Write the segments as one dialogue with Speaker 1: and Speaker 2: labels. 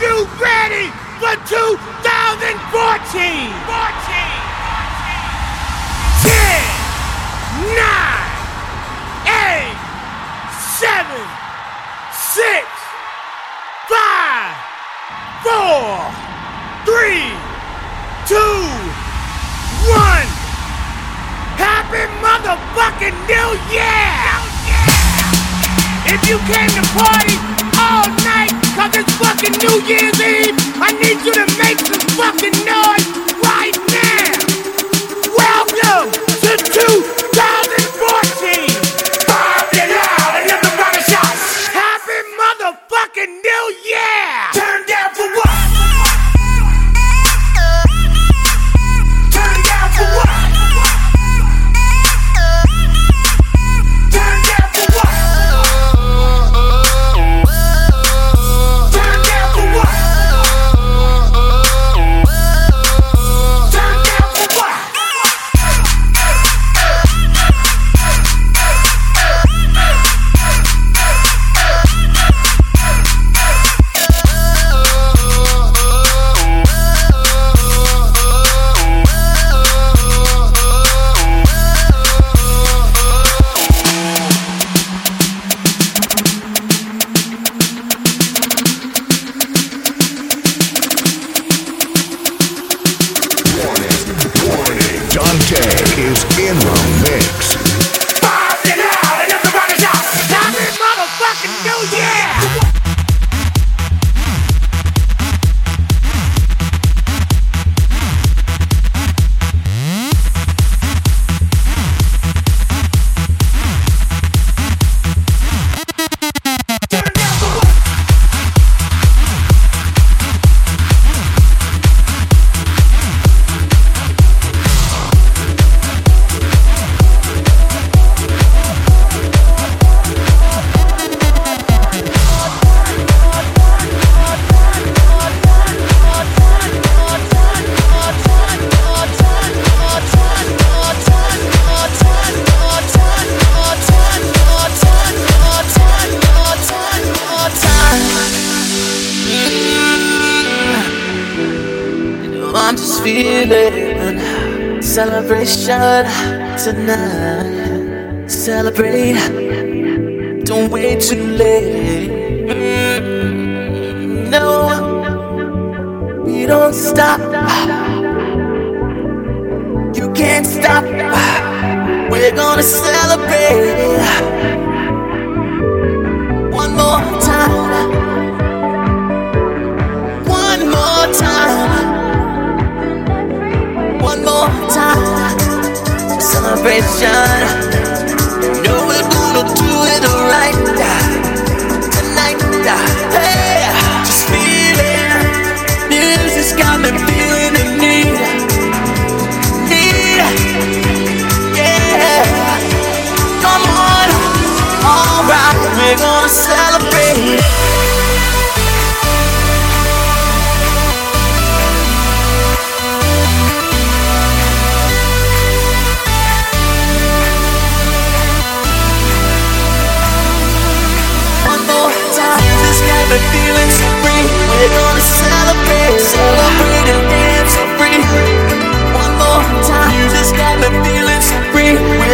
Speaker 1: you ready for 2014? 14. 10, 9, 8, 7, 6, 5, 4, 3, 2, 1. Happy motherfucking New Year! If you came to party all night, cause it's fucking New Year's Eve, I need you to make some fucking noise right now! Welcome to 2014!
Speaker 2: Tonight.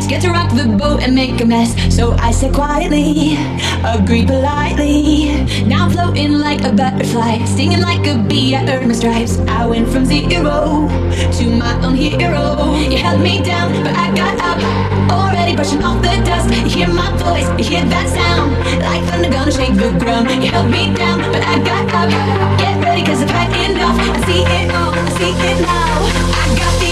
Speaker 3: Scared to rock the boat and make a mess. So I said quietly, agree politely. Now I'm floating like a butterfly, stinging like a bee. I earned my stripes. I went from zero to my own hero. You held me down, but I got up. Already brushing off the dust. You hear my voice, you hear that sound. Like thunder gonna shake the ground. You held me down, but I got up. Get ready, cause I've had enough. I see it all, I see it now. I got the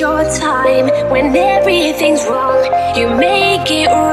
Speaker 4: your time. When everything's wrong, you make it right.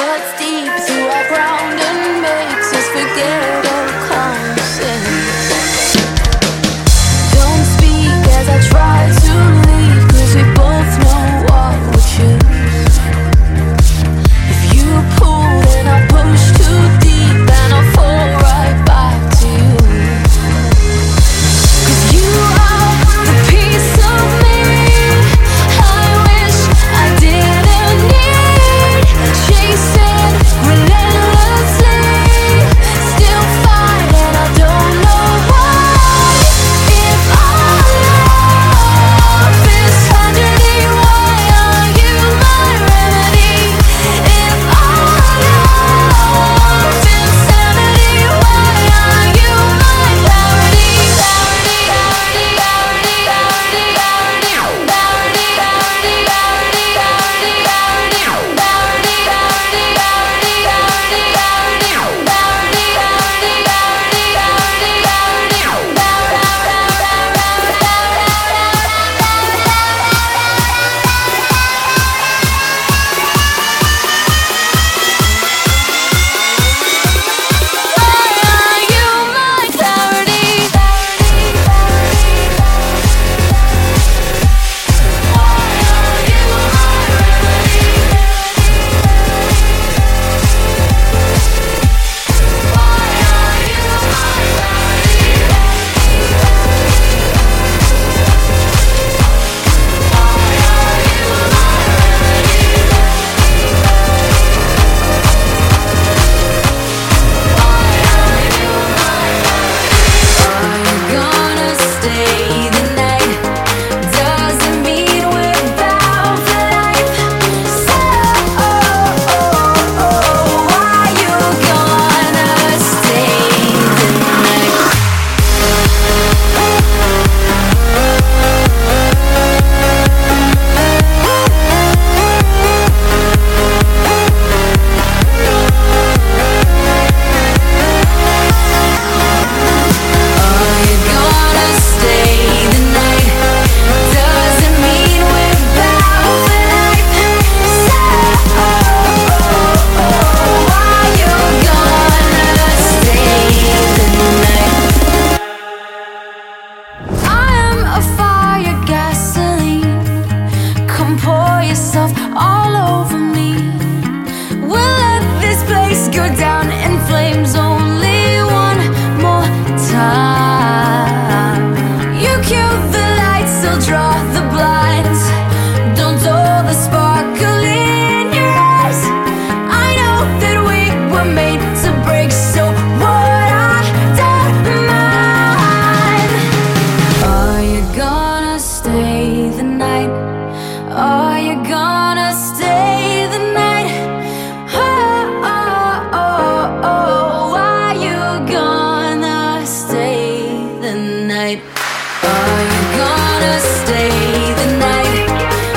Speaker 4: Are
Speaker 5: night? Are you
Speaker 4: gonna stay the night?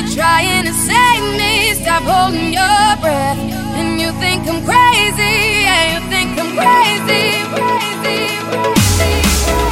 Speaker 6: you're trying to save me. Stop holding your breath. And you think I'm crazy. Yeah, you think I'm crazy, crazy, crazy. crazy.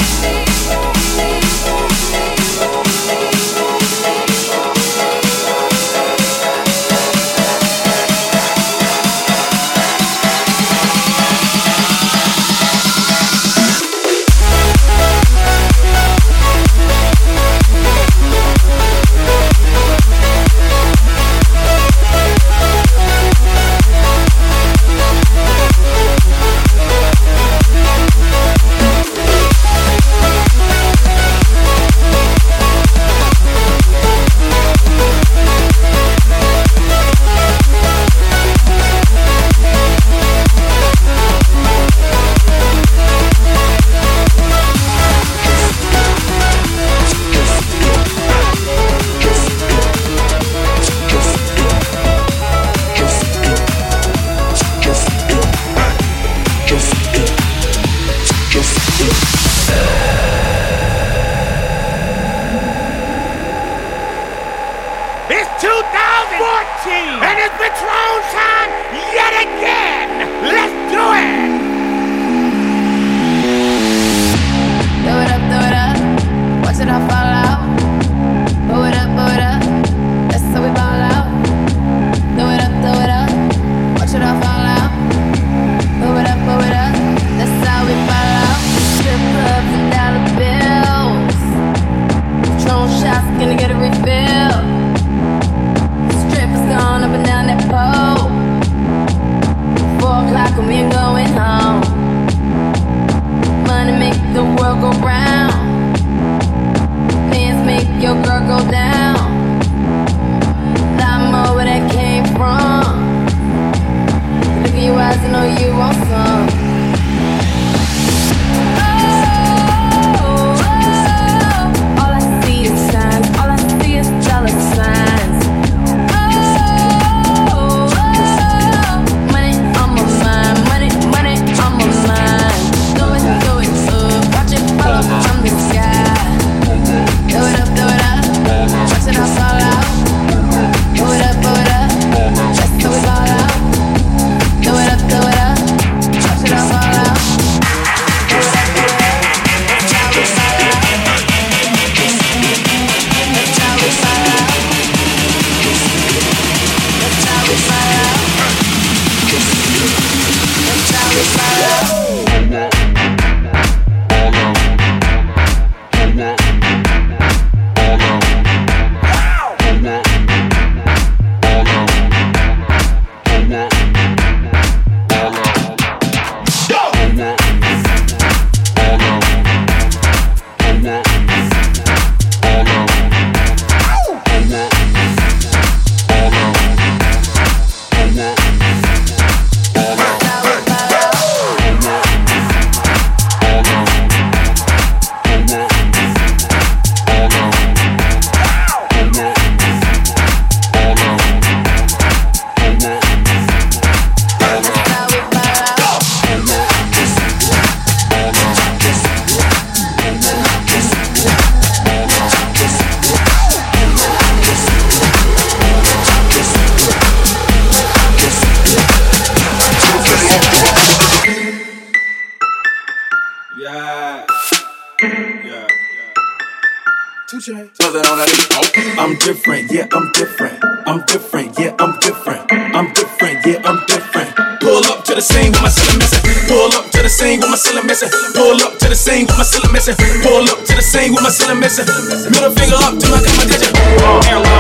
Speaker 7: different, yeah, I'm different. I'm different, yeah, I'm different. I'm different, yeah, I'm different. Pull up to the scene with my cellar missing. Pull up to the scene with my cellar missing. Pull up to the scene with my cellar missing. Pull up to the scene with my cellar missing. Middle finger up to my competition. Hello, hello,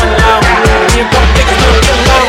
Speaker 7: hello. You
Speaker 4: don't
Speaker 2: think it's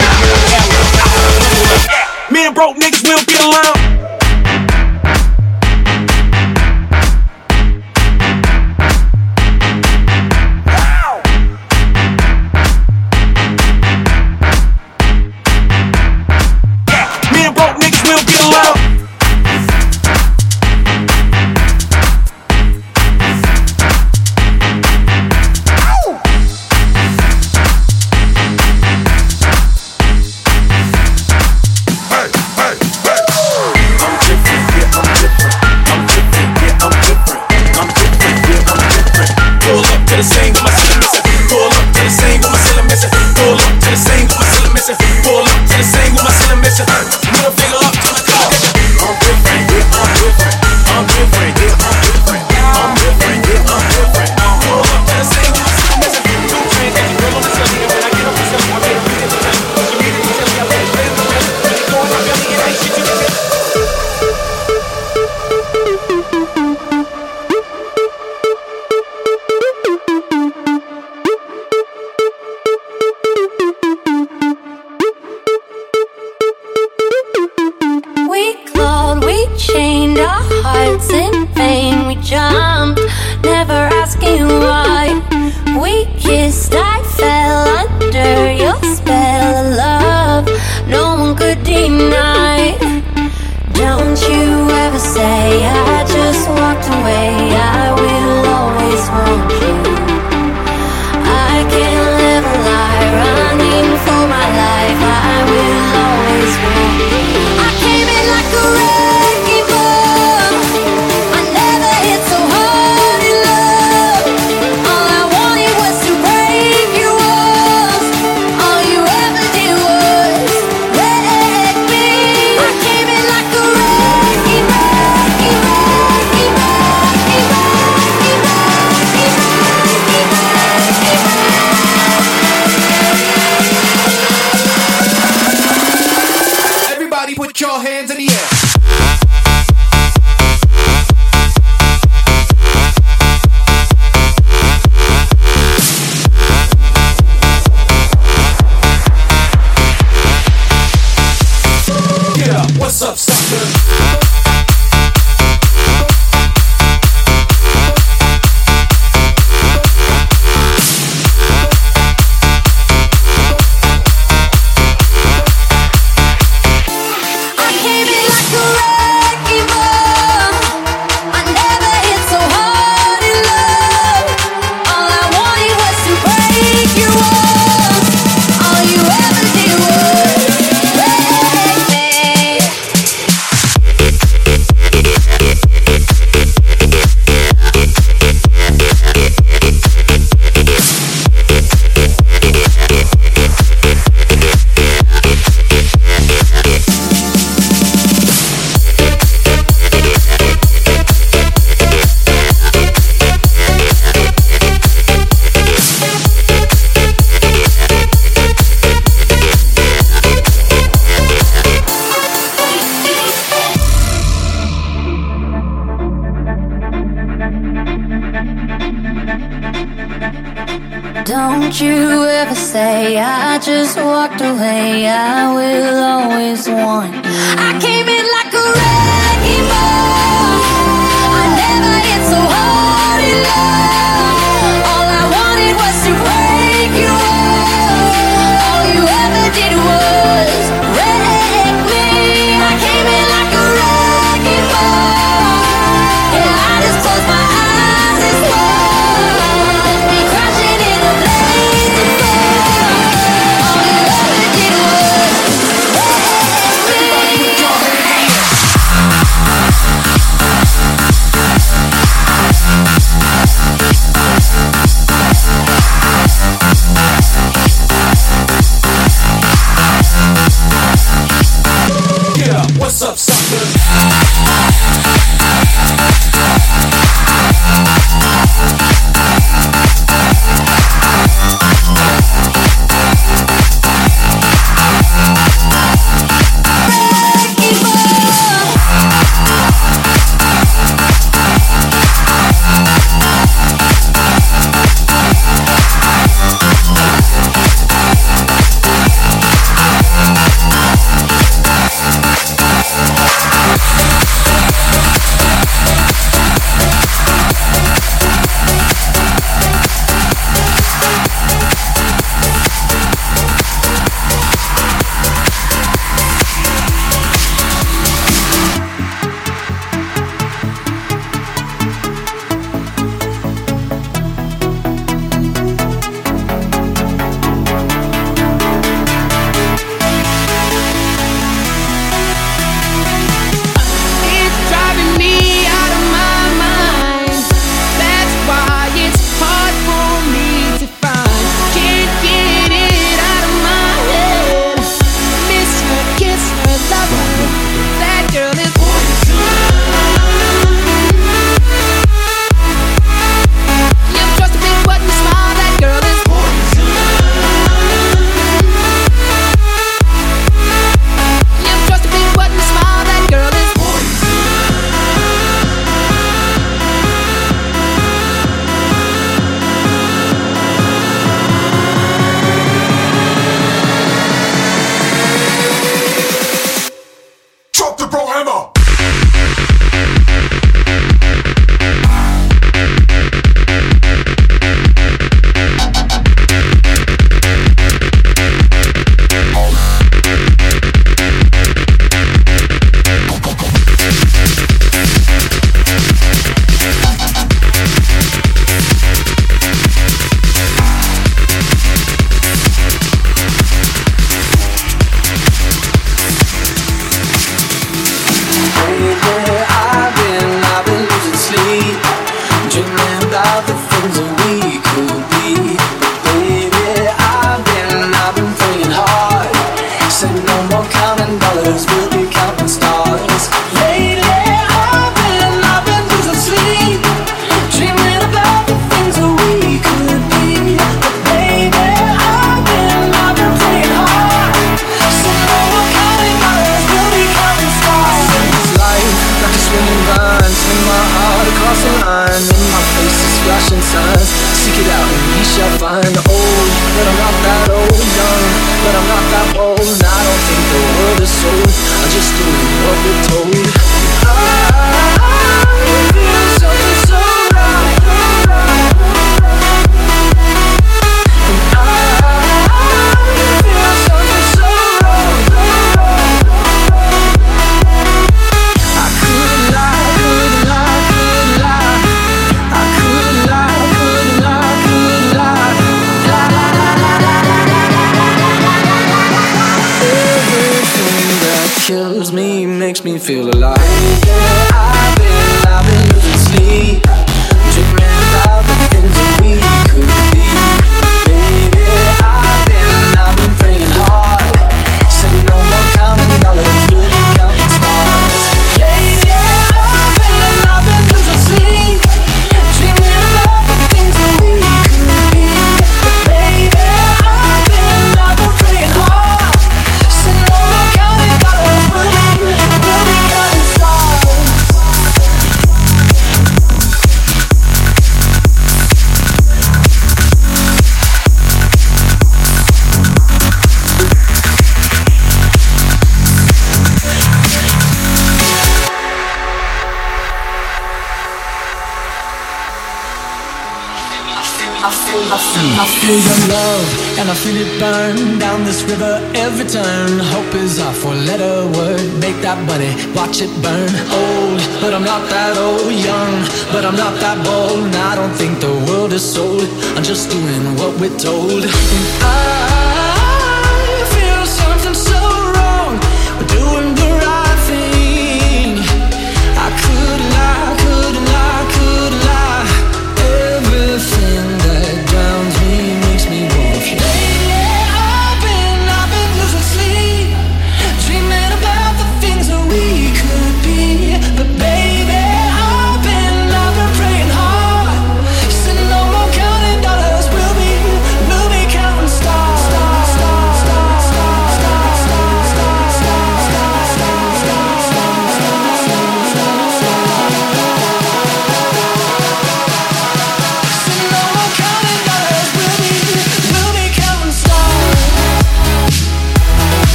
Speaker 2: feel it burn down this river every turn. Hope is our four-letter word. Make that money, watch it burn. Old, but I'm not that old. Young, but I'm not that bold. And I don't think the world is sold. I'm just doing what we're told. And I